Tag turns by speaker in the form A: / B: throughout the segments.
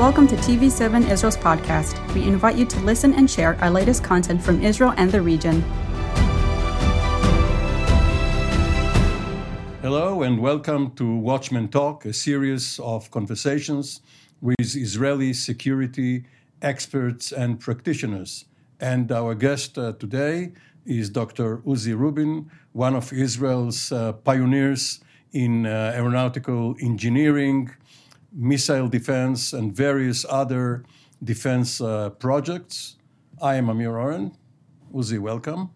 A: Welcome to TV7 Israel's podcast. We invite you to listen and share our latest content from Israel and the region.
B: Hello and welcome to Watchmen Talk, a series of conversations with Israeli security experts and practitioners. And our guest uh, today is Dr. Uzi Rubin, one of Israel's uh, pioneers in uh, aeronautical engineering, missile defense, and various other defense uh, projects. I am Amir Oren. Uzi, welcome.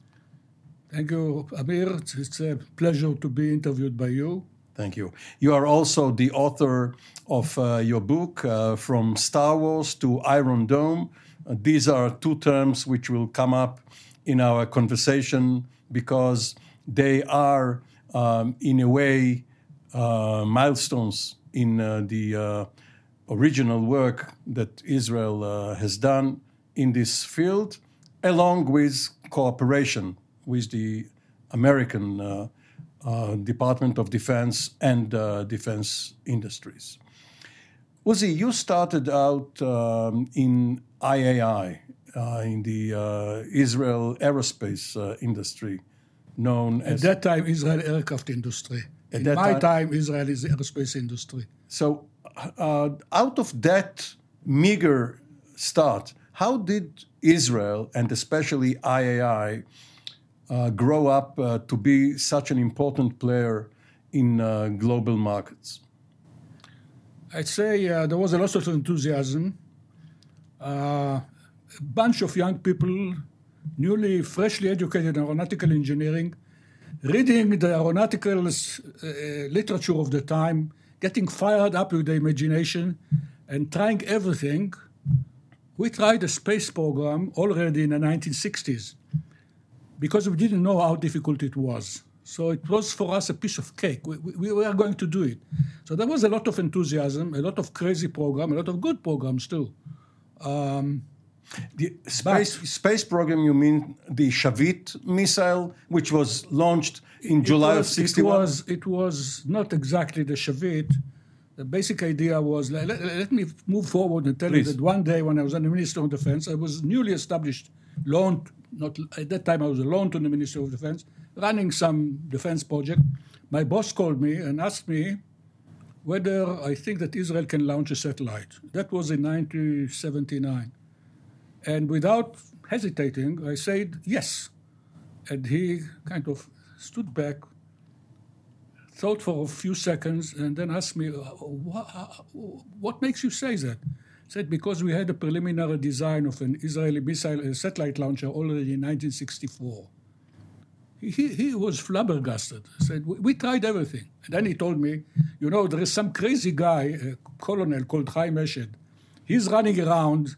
C: Thank you, Amir. It's a pleasure to be interviewed by you.
B: Thank you. You are also the author of uh, your book, uh, From Star Wars to Iron Dome. Uh, these are two terms which will come up in our conversation because they are, um, in a way, uh, milestones in uh, the uh, original work that Israel has done in this field, along with cooperation with the American uh, Department of Defense and uh, defense industries. Uzi, you started out um, in IAI, uh, in the uh, Israel aerospace uh, industry, known
C: At
B: as.
C: that time, Israel aircraft industry.
B: At
C: In
B: that
C: my
B: time-
C: time, Israel is aerospace industry.
B: So, uh, out of that meager start, how did Israel and especially IAI uh, grow up uh, to be such an important player in uh, global markets?
C: I'd say uh, there was a lot of enthusiasm. Uh, a bunch of young people, newly, freshly educated in aeronautical engineering, reading the aeronautical uh, literature of the time, getting fired up with the imagination, and trying everything. We tried a space program already in the 1960s because we didn't know how difficult it was. So it was for us a piece of cake. We, we, we were going to do it. So there was a lot of enthusiasm, a lot of crazy program, a lot of good programs too. Um,
B: The space, space program, you mean the Shavit missile, which was launched in
C: it
B: July
C: was-
B: of 61?
C: It was, it was not exactly the Shavit. The basic idea was let, let- let me move forward and tell
B: Please.
C: you that one day when I was the Minister of Defense, I was newly established, loaned, not at that time I was a loan to the Minister of Defense, running some defense project. My boss called me and asked me whether I think that Israel can launch a satellite. That was in 1979. And without hesitating, I said yes. And he kind of stood back, thought for a few seconds, and then asked me, what, what makes you say that? I said, because we had a preliminary design of an Israeli missile uh, satellite launcher already in 1964. He, he, was flabbergasted. He said, we, we tried everything. And then he told me, you know, there is some crazy guy, a colonel called Chaim Eshed. He's running around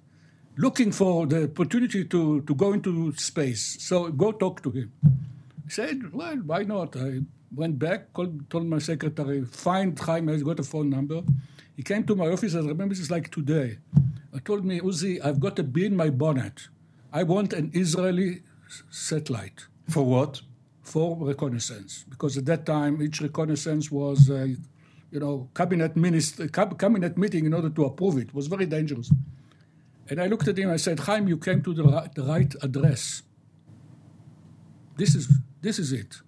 C: looking for the opportunity to, to go into space. So go talk to him. I said, well, why not? I went back, called, told my secretary, find Chaim, I got a phone number. He came to my office, I remember this is like today. I told me, Uzi, I've got a bee in my bonnet. I want an Israeli satellite
B: For what?
C: for reconnaissance, because at that time each reconnaissance was, uh, you know, cabinet minister, cab- cabinet meeting in order to approve it. it was very dangerous. And I looked at him. I said, Chaim, you came to the right, the right address. This is this is it.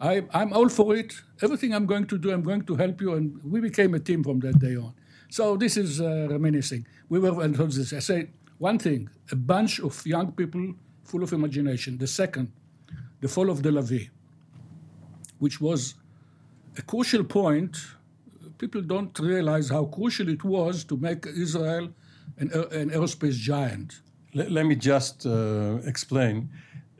C: I, I'm all for it. Everything I'm going to do, I'm going to help you. And we became a team from that day on. So this is uh, reminiscing. We were, and this. I say one thing: a bunch of young people full of imagination. The second, the fall of the Lavi, which was a crucial point. People don't realize how crucial it was to make Israel an, an aerospace giant.
B: Let, let me just uh, explain.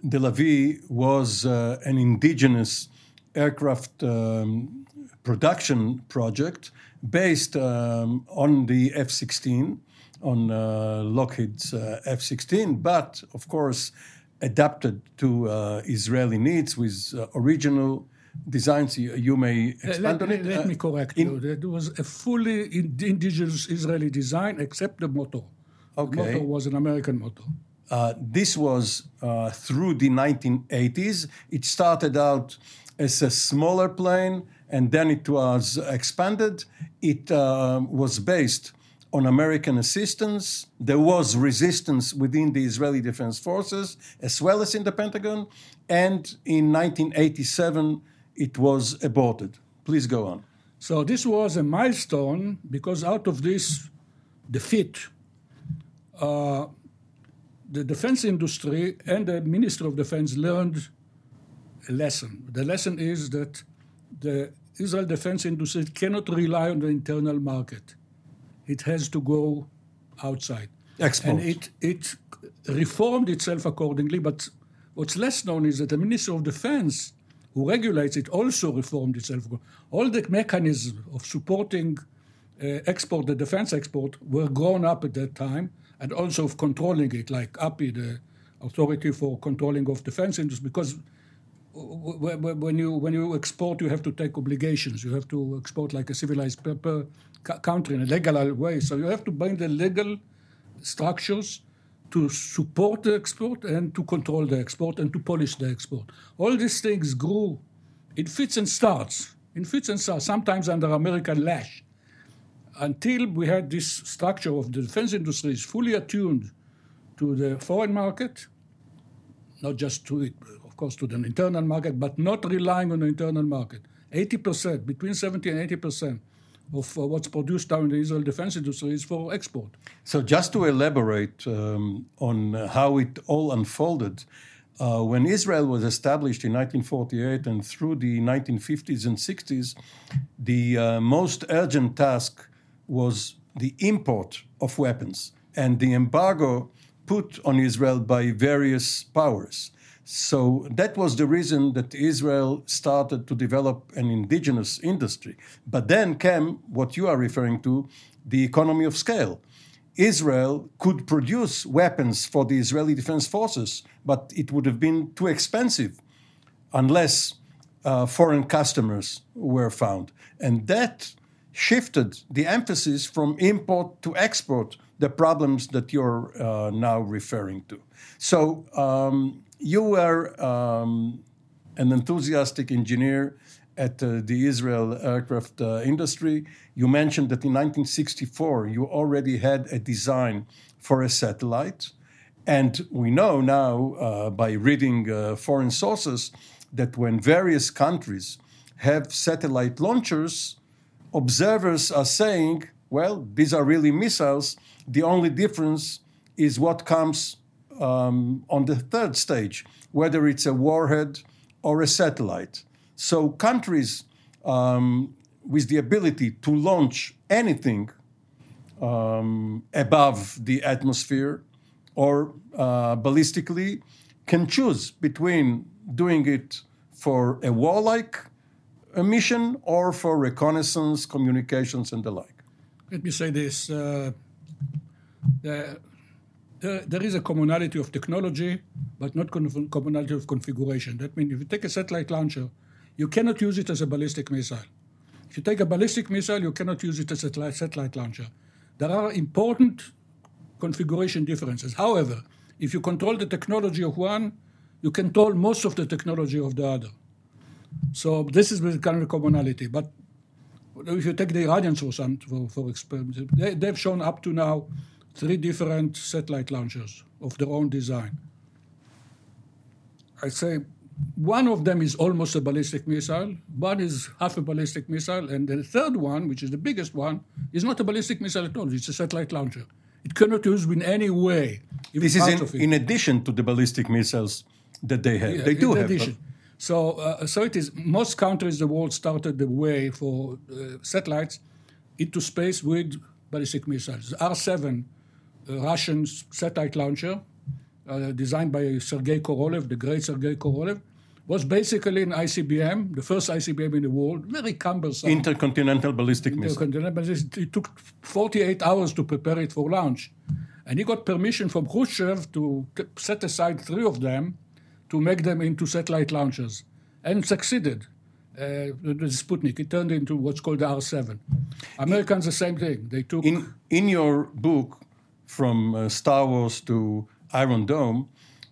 B: The Lavi was uh, an indigenous aircraft um, production project based um, on the F 16, on uh, Lockheed's uh, F 16, but of course adapted to uh, Israeli needs with uh, original designs. You, you may
C: Let,
B: expand on
C: let-
B: it.
C: let
B: Uh,
C: me correct
B: in-
C: you. There was a fully indigenous Israeli design except the motto.
B: Okay.
C: The motor was an American motto.
B: Uh, this was uh, through the 1980s. It started out as a smaller plane and then it was expanded. It uh, was based on American assistance. There was resistance within the Israeli Defense Forces as well as in the Pentagon. And in 1987, it was aborted. Please go on.
C: So this was a milestone because out of this defeat, uh, the defense industry and the Ministry of Defense learned a lesson. The lesson is that the Israel defense industry cannot rely on the internal market. It has to go outside.
B: Export.
C: And it, it reformed itself accordingly. But what's less known is that the Ministry of Defense, who regulates it, also reformed itself. All the mechanisms of supporting uh, export, the defense export, were grown up at that time and also of controlling it, like API, the Authority for Controlling of Defense Industry, because when you when you export, you have to take obligations. You have to export like a civilized country in a legal way. So you have to bring the legal structures to support the export and to control the export and to polish the export. All these things grew in fits and starts, in fits and starts, sometimes under American lash until we had this structure of the defense industry is fully attuned to the foreign market, not just to it, of course, to the internal market, but not relying on the internal market. 80%, between 70 and 80 percent of uh, what's produced now in the Israel defense industry is for export.
B: So, just to elaborate um, on how it all unfolded, uh, when Israel was established in 1948 and through the 1950s and 60s, the uh, most urgent task was the import of weapons and the embargo put on Israel by various powers. So that was the reason that Israel started to develop an indigenous industry. But then came what you are referring to the economy of scale. Israel could produce weapons for the Israeli Defense Forces, but it would have been too expensive unless uh, foreign customers were found. And that shifted the emphasis from import to export, the problems that you're uh, now referring to. So um, you were um, an enthusiastic engineer at uh, the Israel aircraft uh, industry. You mentioned that in 1964 you already had a design for a satellite. And we know now uh, by reading uh, foreign sources that when various countries have satellite launchers, observers are saying, well, these are really missiles. The only difference is what comes um, on the third stage, whether it's a warhead or a satellite. So countries um, with the ability to launch anything um, above the atmosphere or uh, ballistically can choose between doing it for a warlike a mission or for reconnaissance, communications, and the like?
C: Let me say this. Uh, the, the, there is a commonality of technology, but not commonality of configuration. That means if you take a satellite launcher, you cannot use it as a ballistic missile. If you take a ballistic missile, you cannot use it as a satellite launcher. There are important configuration differences. However, if you control the technology of one, you control most of the technology of the other. So this is the kind of commonality. But if you take the Iranians for some for, for experiment, they, they've shown up to now three different satellite launchers of their own design. I say one of them is almost a ballistic missile, one is half a ballistic missile, and the third one, which is the biggest one, is not a ballistic missile at all. It's a satellite launcher. It cannot use in any way.
B: This is in, in, addition to the ballistic missiles that they have.
C: Yeah,
B: they do have.
C: Addition. So, uh, so it is. Most countries in the world started the way for uh, satellites into space with ballistic missiles. R-7, a Russian satellite launcher, uh, designed by Sergei Korolev, the great Sergei Korolev, was basically an ICBM, the first ICBM in the world, very cumbersome.
B: Intercontinental ballistic
C: Intercontinental missile. It took 48 hours to prepare it for launch. And he got permission from Khrushchev to set aside three of them to make them into satellite launchers, and succeeded. Uh, the Sputnik, it turned into what's called the R7. Americans, the same thing. They took.
B: In, in your book, From uh, Star Wars to Iron Dome,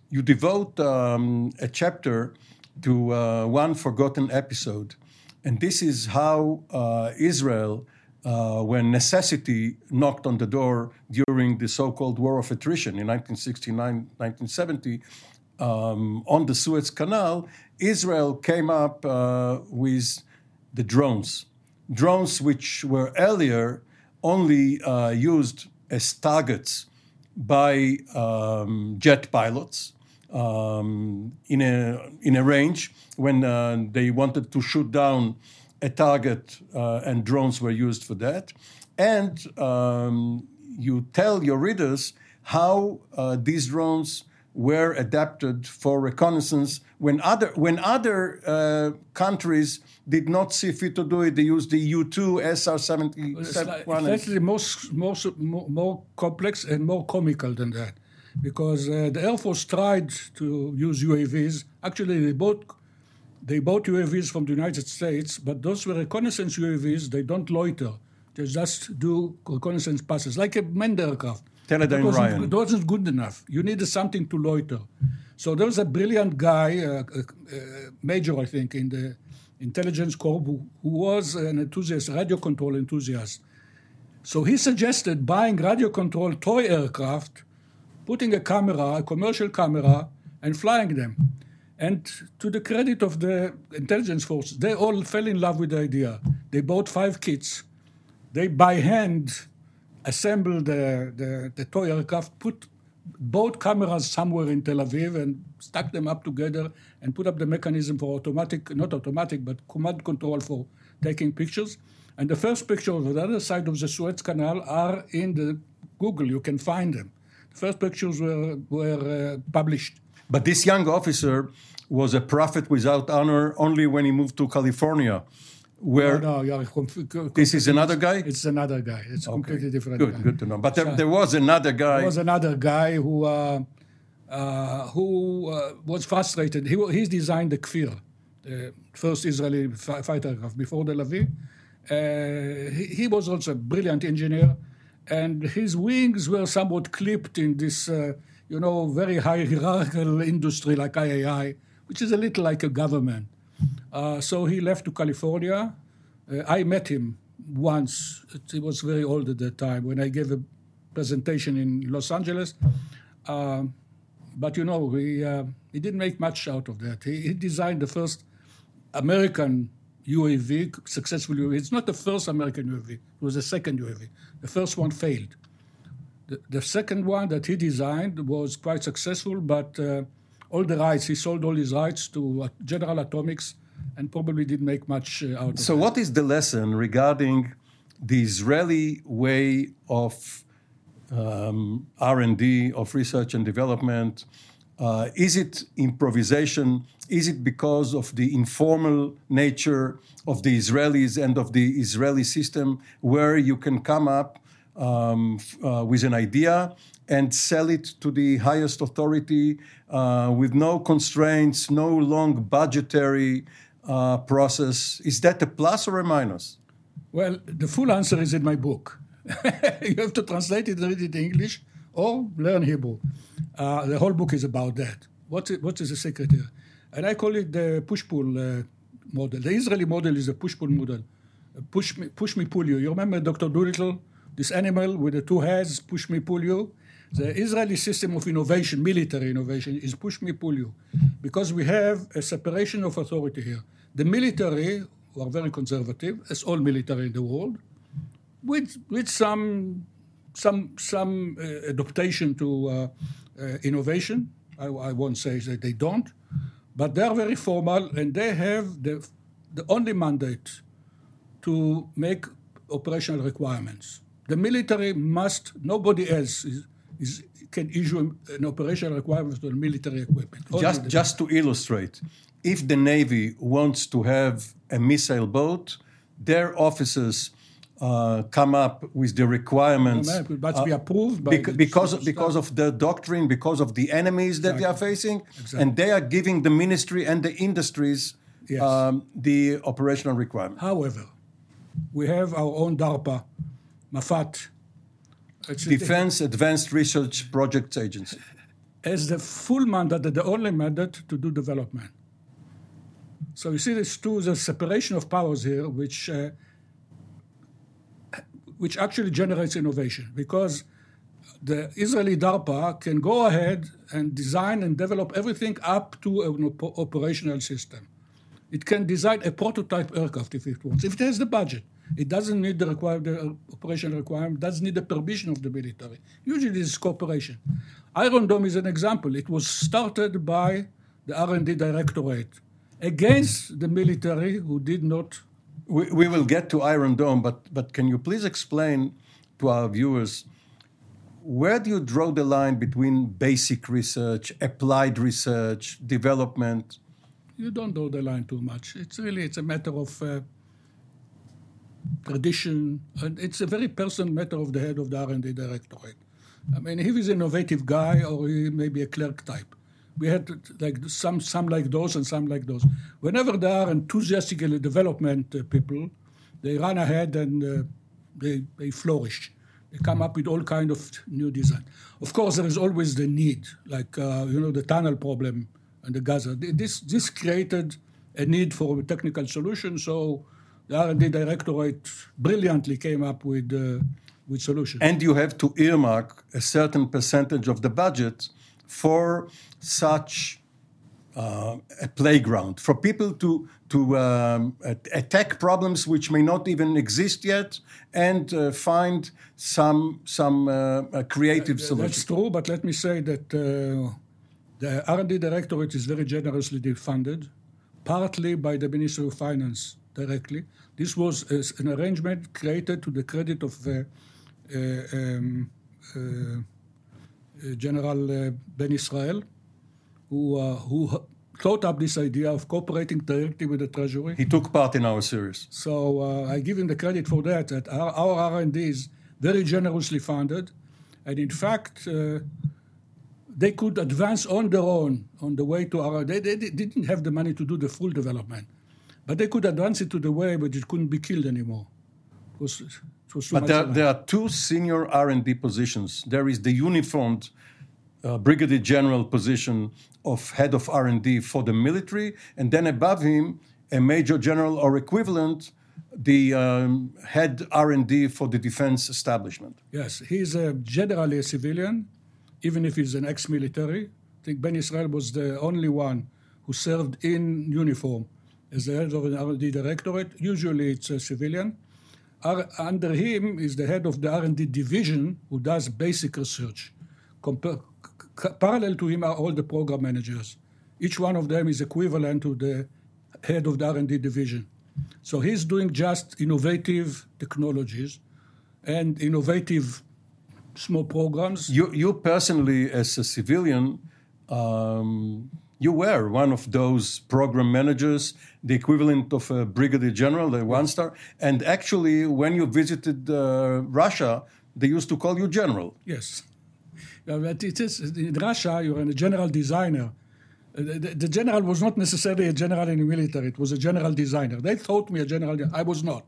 B: you devote um, a chapter to uh, one forgotten episode. And this is how uh, Israel uh, when necessity knocked on the door during the so called War of Attrition in 1969 1970 um, on the Suez Canal, Israel came up uh, with the drones. Drones which were earlier only uh, used as targets by um, jet pilots um, in, a, in a range when uh, they wanted to shoot down a target, uh, and drones were used for that. And um, you tell your readers how uh, these drones were adapted for reconnaissance when other when other uh, countries did not see fit to do it. They used the U two SR seventy
C: seven. That's the most, most more, more complex and more comical than that, because uh, the Air Force tried to use UAVs. Actually, they bought they bought UAVs from the United States, but those were reconnaissance UAVs. They don't loiter; they just do reconnaissance passes, like a manned aircraft.
B: Teledyne Ryan.
C: It wasn't good enough. You needed something to loiter. So there was a brilliant guy, uh, uh, major, I think, in the intelligence corps, who, who was an enthusiast, radio control enthusiast. So he suggested buying radio control toy aircraft, putting a camera, a commercial camera, and flying them. And to the credit of the intelligence force, they all fell in love with the idea. They bought five kits. They by hand assembled the, the, the toy aircraft, put both cameras somewhere in Tel Aviv and stuck them up together and put up the mechanism for automatic, not automatic, but command control for taking pictures. And the first pictures of the other side of the Suez Canal are in the Google. You can find them. The first pictures were, were uh, published.
B: But this young officer was a prophet without honor only when he moved to California where
C: no, no,
B: this is another guy.
C: It's another guy. It's okay. completely different.
B: Good,
C: guy.
B: good to know. But there, there, was another guy.
C: There was another guy who uh, uh, who uh, was frustrated. He he designed the Kfir, the first Israeli fighter aircraft before the Lavi. Uh, he, he, was also a brilliant engineer, and his wings were somewhat clipped in this, uh, you know, very high hierarchical industry like IAI, which is a little like a government. Uh, so he left to California. Uh, I met him once. He was very old at that time when I gave a presentation in Los Angeles. Uh, but you know, he, uh, he didn't make much out of that. He, he, designed the first American UAV, successful UAV. It's not the first American UAV, it was the second UAV. The first one failed. The, the second one that he designed was quite successful, but uh, all the rights. He sold all his rights to General Atomics and probably didn't make much uh, out of it.
B: so,
C: that.
B: what is the lesson regarding the Israeli way of um, R&D, of research and development? Uh, is it improvisation? Is it because of the informal nature of the Israelis and of the Israeli system, where you can come up um, uh, with an idea and sell it to the highest authority uh, with no constraints, no long budgetary uh, process. Is that a plus or a minus?
C: Well, the full answer is in my book. you have to translate it, read it in English, or learn Hebrew. Uh, the whole book is about that. What is, what is the secret here? And I call it the push-pull uh, model. The Israeli model is a push-pull model. Push me, push me, pull you. You remember Dr. Dolittle, this animal with the two heads, push me, pull you? The Israeli system of innovation, military innovation, is push me, pull you, because we have a separation of authority here. The military, who are very conservative, as all military in the world, with, with some, some, some uh, adaptation to uh, uh, innovation. I, I won't say that they don't, but they are very formal and they have the, the only mandate to make operational requirements. The military must, nobody else is, is, can issue an operational requirement for military equipment.
B: Just, just to illustrate, if the Navy wants to have a missile boat, their officers uh, come up with the requirements.
C: No, but uh, be approved
B: bec- because because of the doctrine, because of the enemies that exactly. they are facing, exactly. and they are giving the ministry and the industries yes. um, the operational requirement.
C: However, we have our own DARPA, MAFAT,
B: Defense Advanced Research Projects Agency.
C: As the full mandate, the only mandate to do development. So you see, there's two, the separation of powers here, which uh, which actually generates innovation because the Israeli DARPA can go ahead and design and develop everything up to an op- operational system. It can design a prototype aircraft if it wants, if it has the budget. It doesn't need the required the operational requirement, doesn't need the permission of the military. Usually it's cooperation. Iron Dome is an example. It was started by the R&D Directorate against the military who did not.
B: We, we will get to Iron Dome, but, but can you please explain to our viewers where do you draw the line between basic research, applied research, development?
C: You don't draw the line too much. It's really it's a matter of uh, tradition, and it's a very personal matter of the head of the R&D directorate. I mean, if he's an innovative guy or he may be a clerk type. We had like some some like those and some like those. Whenever there are enthusiastic development uh, people, they run ahead and uh, they, they flourish. They come up with all kind of new design. Of course, there is always the need, like uh, you know the tunnel problem and the Gaza. This this created a need for a technical solution. So the R&D directorate brilliantly came up with uh, with solutions.
B: And you have to earmark a certain percentage of the budget for such uh, a playground for people to to um, attack problems which may not even exist yet and uh, find some some uh, creative solution.
C: That's true, but let me say that uh, the R&D directorate is very generously funded, partly by the Ministry of Finance directly. This was an arrangement created to the credit of uh, um, General Ben Israel, who, who thought up this idea of cooperating directly with the Treasury.
B: He took part in our series.
C: So uh, I give him the credit for that. That our, our R&D is very generously funded, and in fact, uh, they could advance on their own on the way to our. They, they, they, didn't have the money to do the full development, but they could advance it to the way, but it couldn't be killed anymore. It
B: but there, there, are two senior R&D positions. There is the uniformed uh, brigadier general position of head of R&D for the military, and then above him, a major general or equivalent, the um, head R&D for the defense establishment.
C: Yes, he's a, generally a civilian, even if he's an ex-military. I think Ben Israel was the only one who served in uniform as the head of an R&D directorate. Usually it's a civilian. Under him is the head of the R&D division who does basic research. Compa- parallel to him are all the program managers. Each one of them is equivalent to the head of the R&D division. So he's doing just innovative technologies and innovative small programs.
B: You, you personally, as a civilian, um, you were one of those program managers, the equivalent of a brigadier general, a one star. And actually, when you visited uh, Russia, they used to call you general.
C: Yes. But it is in Russia, you're a general designer. Uh, the, the, general was not necessarily a general in the military, it was a general designer. They thought me a general, I was not.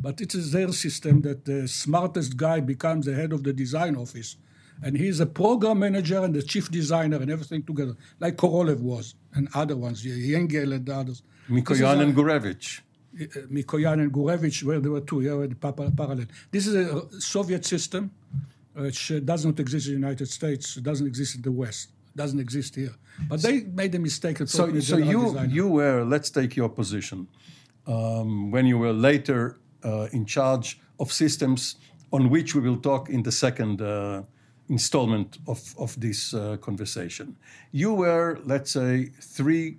C: But it is their system that the smartest guy becomes the head of the design office. And he's a program manager and the chief designer and everything together, like Korolev was and other ones, Yangel and others.
B: Mikoyan and Gurevich.
C: Uh, Mikoyan and Gurevich, where there were two, yeah, parallel. This is a Soviet system which uh, does not exist in the United States, doesn't exist in the West, doesn't exist here. But they made a mistake.
B: so, so you you were. Let's take your position um, when you were later uh, in charge of systems on which we will talk in the second uh, installment of of this uh, conversation. You were, let's say, three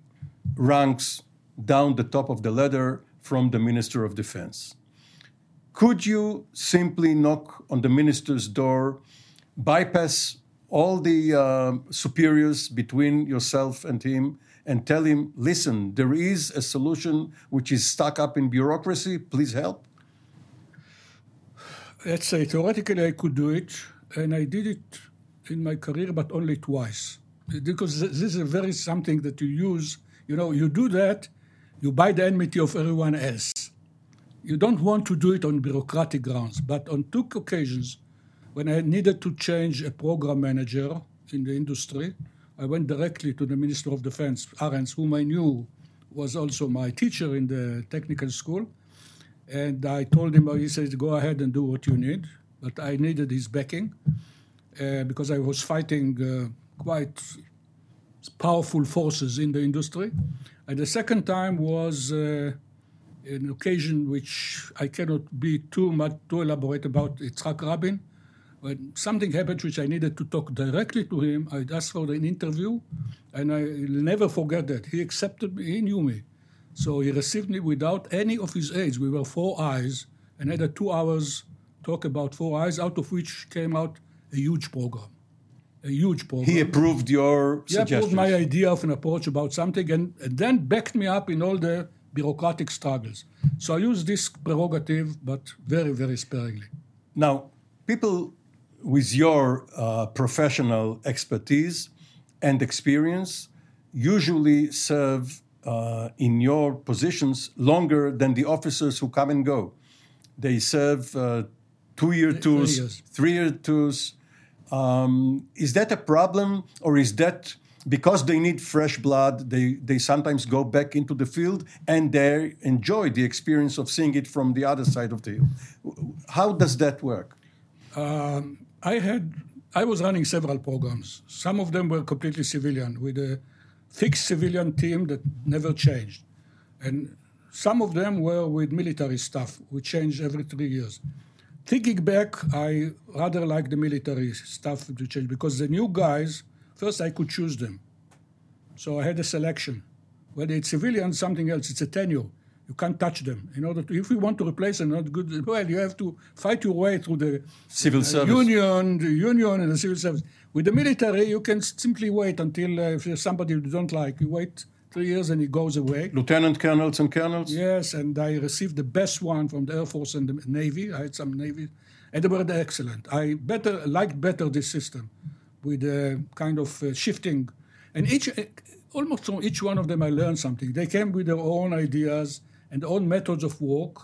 B: ranks down the top of the ladder from the Minister of Defense. Could you simply knock on the minister's door, bypass all the uh, superiors between yourself and him, and tell him, listen, there is a solution which is stuck up in bureaucracy, please help?
C: Let's say theoretically I could do it, and I did it in my career, but only twice. Because this is a very something that you use. You know, you do that, you buy the enmity of everyone else you don't want to do it on bureaucratic grounds, but on two occasions, when I needed to change a program manager in the industry, I went directly to the Minister of Defense, Arens, whom I knew was also my teacher in the technical school. And I told him, he said, go ahead and do what you need. But I needed his backing uh, because I was fighting uh, quite powerful forces in the industry. And the second time was uh, an occasion which I cannot be too much too elaborate about. Yitzhak Rabin. When something happened which I needed to talk directly to him, I asked for an interview, and I will never forget that. He accepted me, he knew me. So he received me without any of his aides. We were four eyes and had a two hours talk about four eyes, out of which came out a huge program. A huge program.
B: He approved your
C: He
B: suggestions.
C: approved my idea of an approach about something and, and then backed me up in all the bureaucratic struggles. So I use this prerogative, but very, very sparingly.
B: Now, people with your uh, professional expertise and experience usually serve uh, in your positions longer than the officers who come and go. They serve uh, two year tours, three year tours. Um, is that a problem, or is that because they need fresh blood, they, they sometimes go back into the field and they enjoy the experience of seeing it from the other side of the hill? How does that work?
C: Um, I had I was running several programs. Some of them were completely civilian with a fixed civilian team that never changed, and some of them were with military staff, which changed every three years. Thinking back, I rather like the military stuff to change because the new guys, first I could choose them. So I had a selection. Whether it's civilian, something else, it's a tenure. You can't touch them. In order to, if you want to replace them, not good. Well, you have to fight your way through the
B: Civil
C: uh,
B: service.
C: union, the union, and the civil service. With the military, you can simply wait until uh, if there's somebody you don't like, you wait three years and he goes away.
B: Lieutenant colonels and colonels?
C: Yes, and I received the best one from the Air Force and the Navy. I had some Navy, and they were excellent. I better liked better this system with a kind of uh, shifting, and each almost from each one of them I learned something. They came with their own ideas and own methods of work,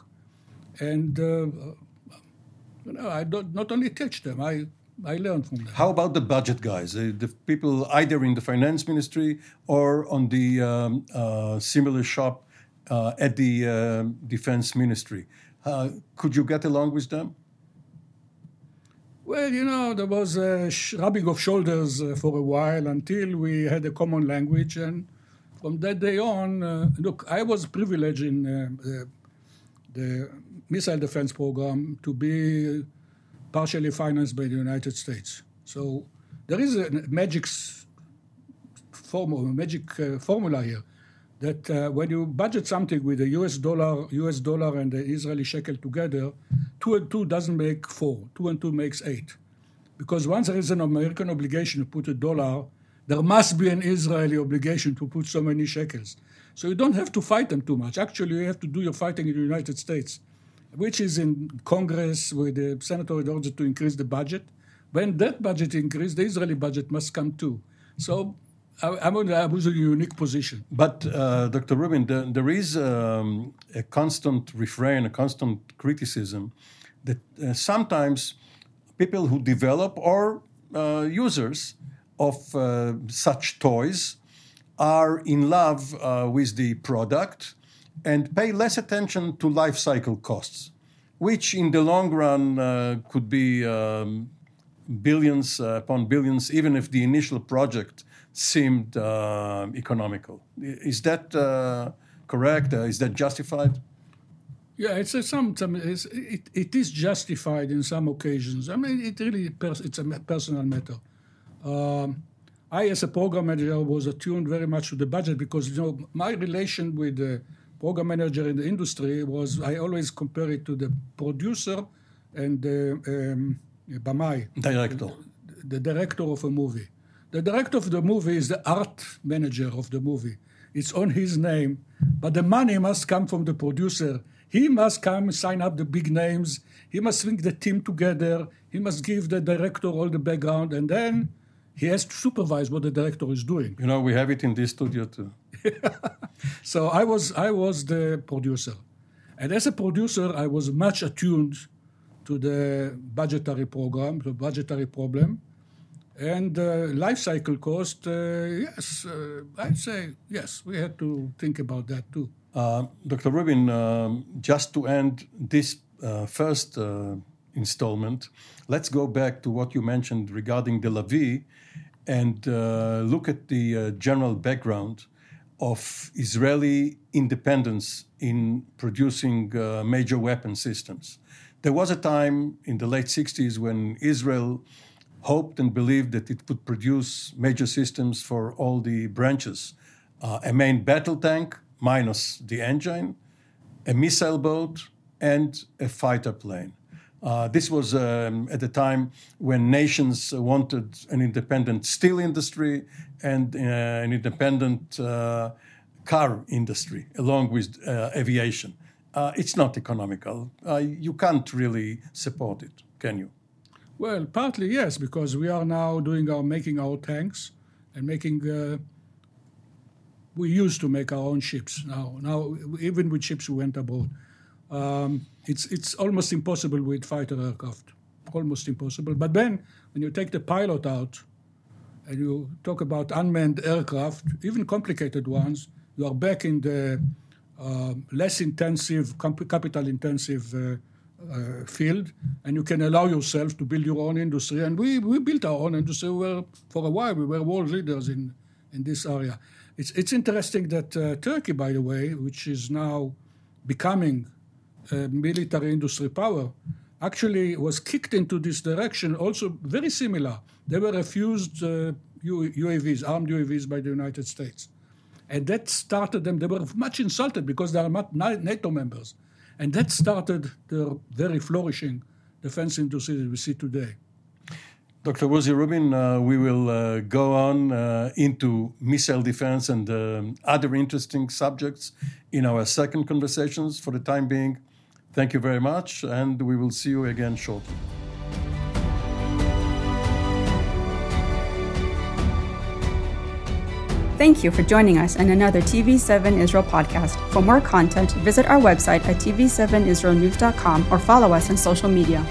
C: and uh, you know, I don't not only teach them, I I learned from them.
B: How about the budget guys, uh, the people either in the finance ministry or on the um, uh, similar shop uh, at the uh, defense ministry? Uh, could you get along with them?
C: Well, you know, there was a rubbing of shoulders uh, for a while until we had a common language, and from that day on, uh, look, I was privileged in uh, the, the missile defense program to be partially financed by the United States. So there is a magic s- formula, magic uh, formula here that uh, when you budget something with the US dollar, US dollar and the Israeli shekel together, two and two doesn't make four. Two and two makes eight. Because once there is an American obligation to put a dollar, there must be an Israeli obligation to put so many shekels. So you don't have to fight them too much. Actually, you have to do your fighting in the United States, which is in Congress with the senator in order to increase the budget. When that budget increases, the Israeli budget must come too. So I, was in a unique position.
B: But, uh, Dr. Rubin, the, there is um, a constant refrain, a constant criticism that uh, sometimes people who develop or uh, users of uh, such toys are in love uh, with the product and pay less attention to life cycle costs, which in the long run uh, could be um, billions uh, upon billions, even if the initial project seemed uh, economical. Is that uh, correct? Uh, is that justified?
C: Yeah, it's a, some, it's, it, it is justified in some occasions. I mean, it really it's a personal matter. Um, I, as a program manager, was attuned very much to the budget because you know my relation with the program manager in the industry was I always compare it to the producer and the um, bamai,
B: Director.
C: the director of a movie. The director of the movie is the art manager of the movie. It's on his name, but the money must come from the producer. He must come sign up the big names. He must bring the team together. He must give the director all the background, and then he has to supervise what the director is doing.
B: You know, we have it in this studio too.
C: So I was I was the producer, and as a producer, I was much attuned to the budgetary program, the budgetary problem, and uh, life cycle cost. Uh, yes, uh, I'd say yes. We had to think about that too.
B: Uh, Dr. Rubin, um, just to end this uh, first uh, installment, let's go back to what you mentioned regarding the Lavi and uh, look at the general background of Israeli independence in producing uh, major weapon systems. There was a time in the late 60s when Israel hoped and believed that it could produce major systems for all the branches uh, a main battle tank minus the engine, a missile boat, and a fighter plane. Uh, this was um, at the time when nations wanted an independent steel industry and uh, an independent uh, car industry, along with uh, aviation. Uh, it's not economical. Uh, you can't really support it, can you?
C: Well, partly yes, because we are now doing our making our tanks and making. we used to make our own ships. Now, now even with ships, we went abroad. Um, it's it's almost impossible with fighter aircraft, almost impossible. But then when you take the pilot out and you talk about unmanned aircraft, even complicated ones, you are back in the uh, less intensive, capital intensive uh, uh, field, and you can allow yourself to build your own industry. And we, we built our own industry. We were, for a while, we were world leaders in, in this area. It's, it's interesting that uh, Turkey, by the way, which is now becoming uh, military industry power actually was kicked into this direction also very similar they were refused uh, UAVs armed UAVs by the United States and that started them they were much insulted because they are not NATO members and that started the very flourishing defense industry that we see today
B: Dr. Uzi Rubin, uh, we will uh, go on uh, into missile defense and um, other interesting subjects in our second conversations. For the time being, Thank you very much, and we will see you again shortly.
A: Thank you for joining us in another TV7 Israel podcast. For more content, visit our website at tv7israelnews.com or follow us on social media.